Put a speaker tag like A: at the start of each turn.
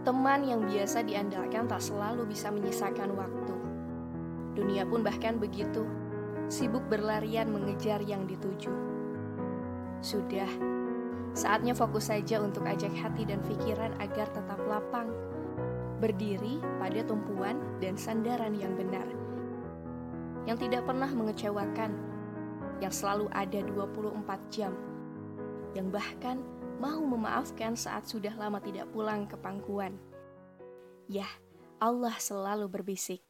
A: Teman yang biasa diandalkan tak selalu bisa menyisakan waktu. Dunia pun bahkan begitu, sibuk berlarian mengejar yang dituju. Sudah, saatnya fokus saja untuk ajak hati dan pikiran agar tetap lapang, berdiri pada tumpuan dan sandaran yang benar, yang tidak pernah mengecewakan, yang selalu ada 24 jam, yang bahkan mau memaafkan saat sudah lama tidak pulang ke pangkuan. Ya, Allah selalu berbisik.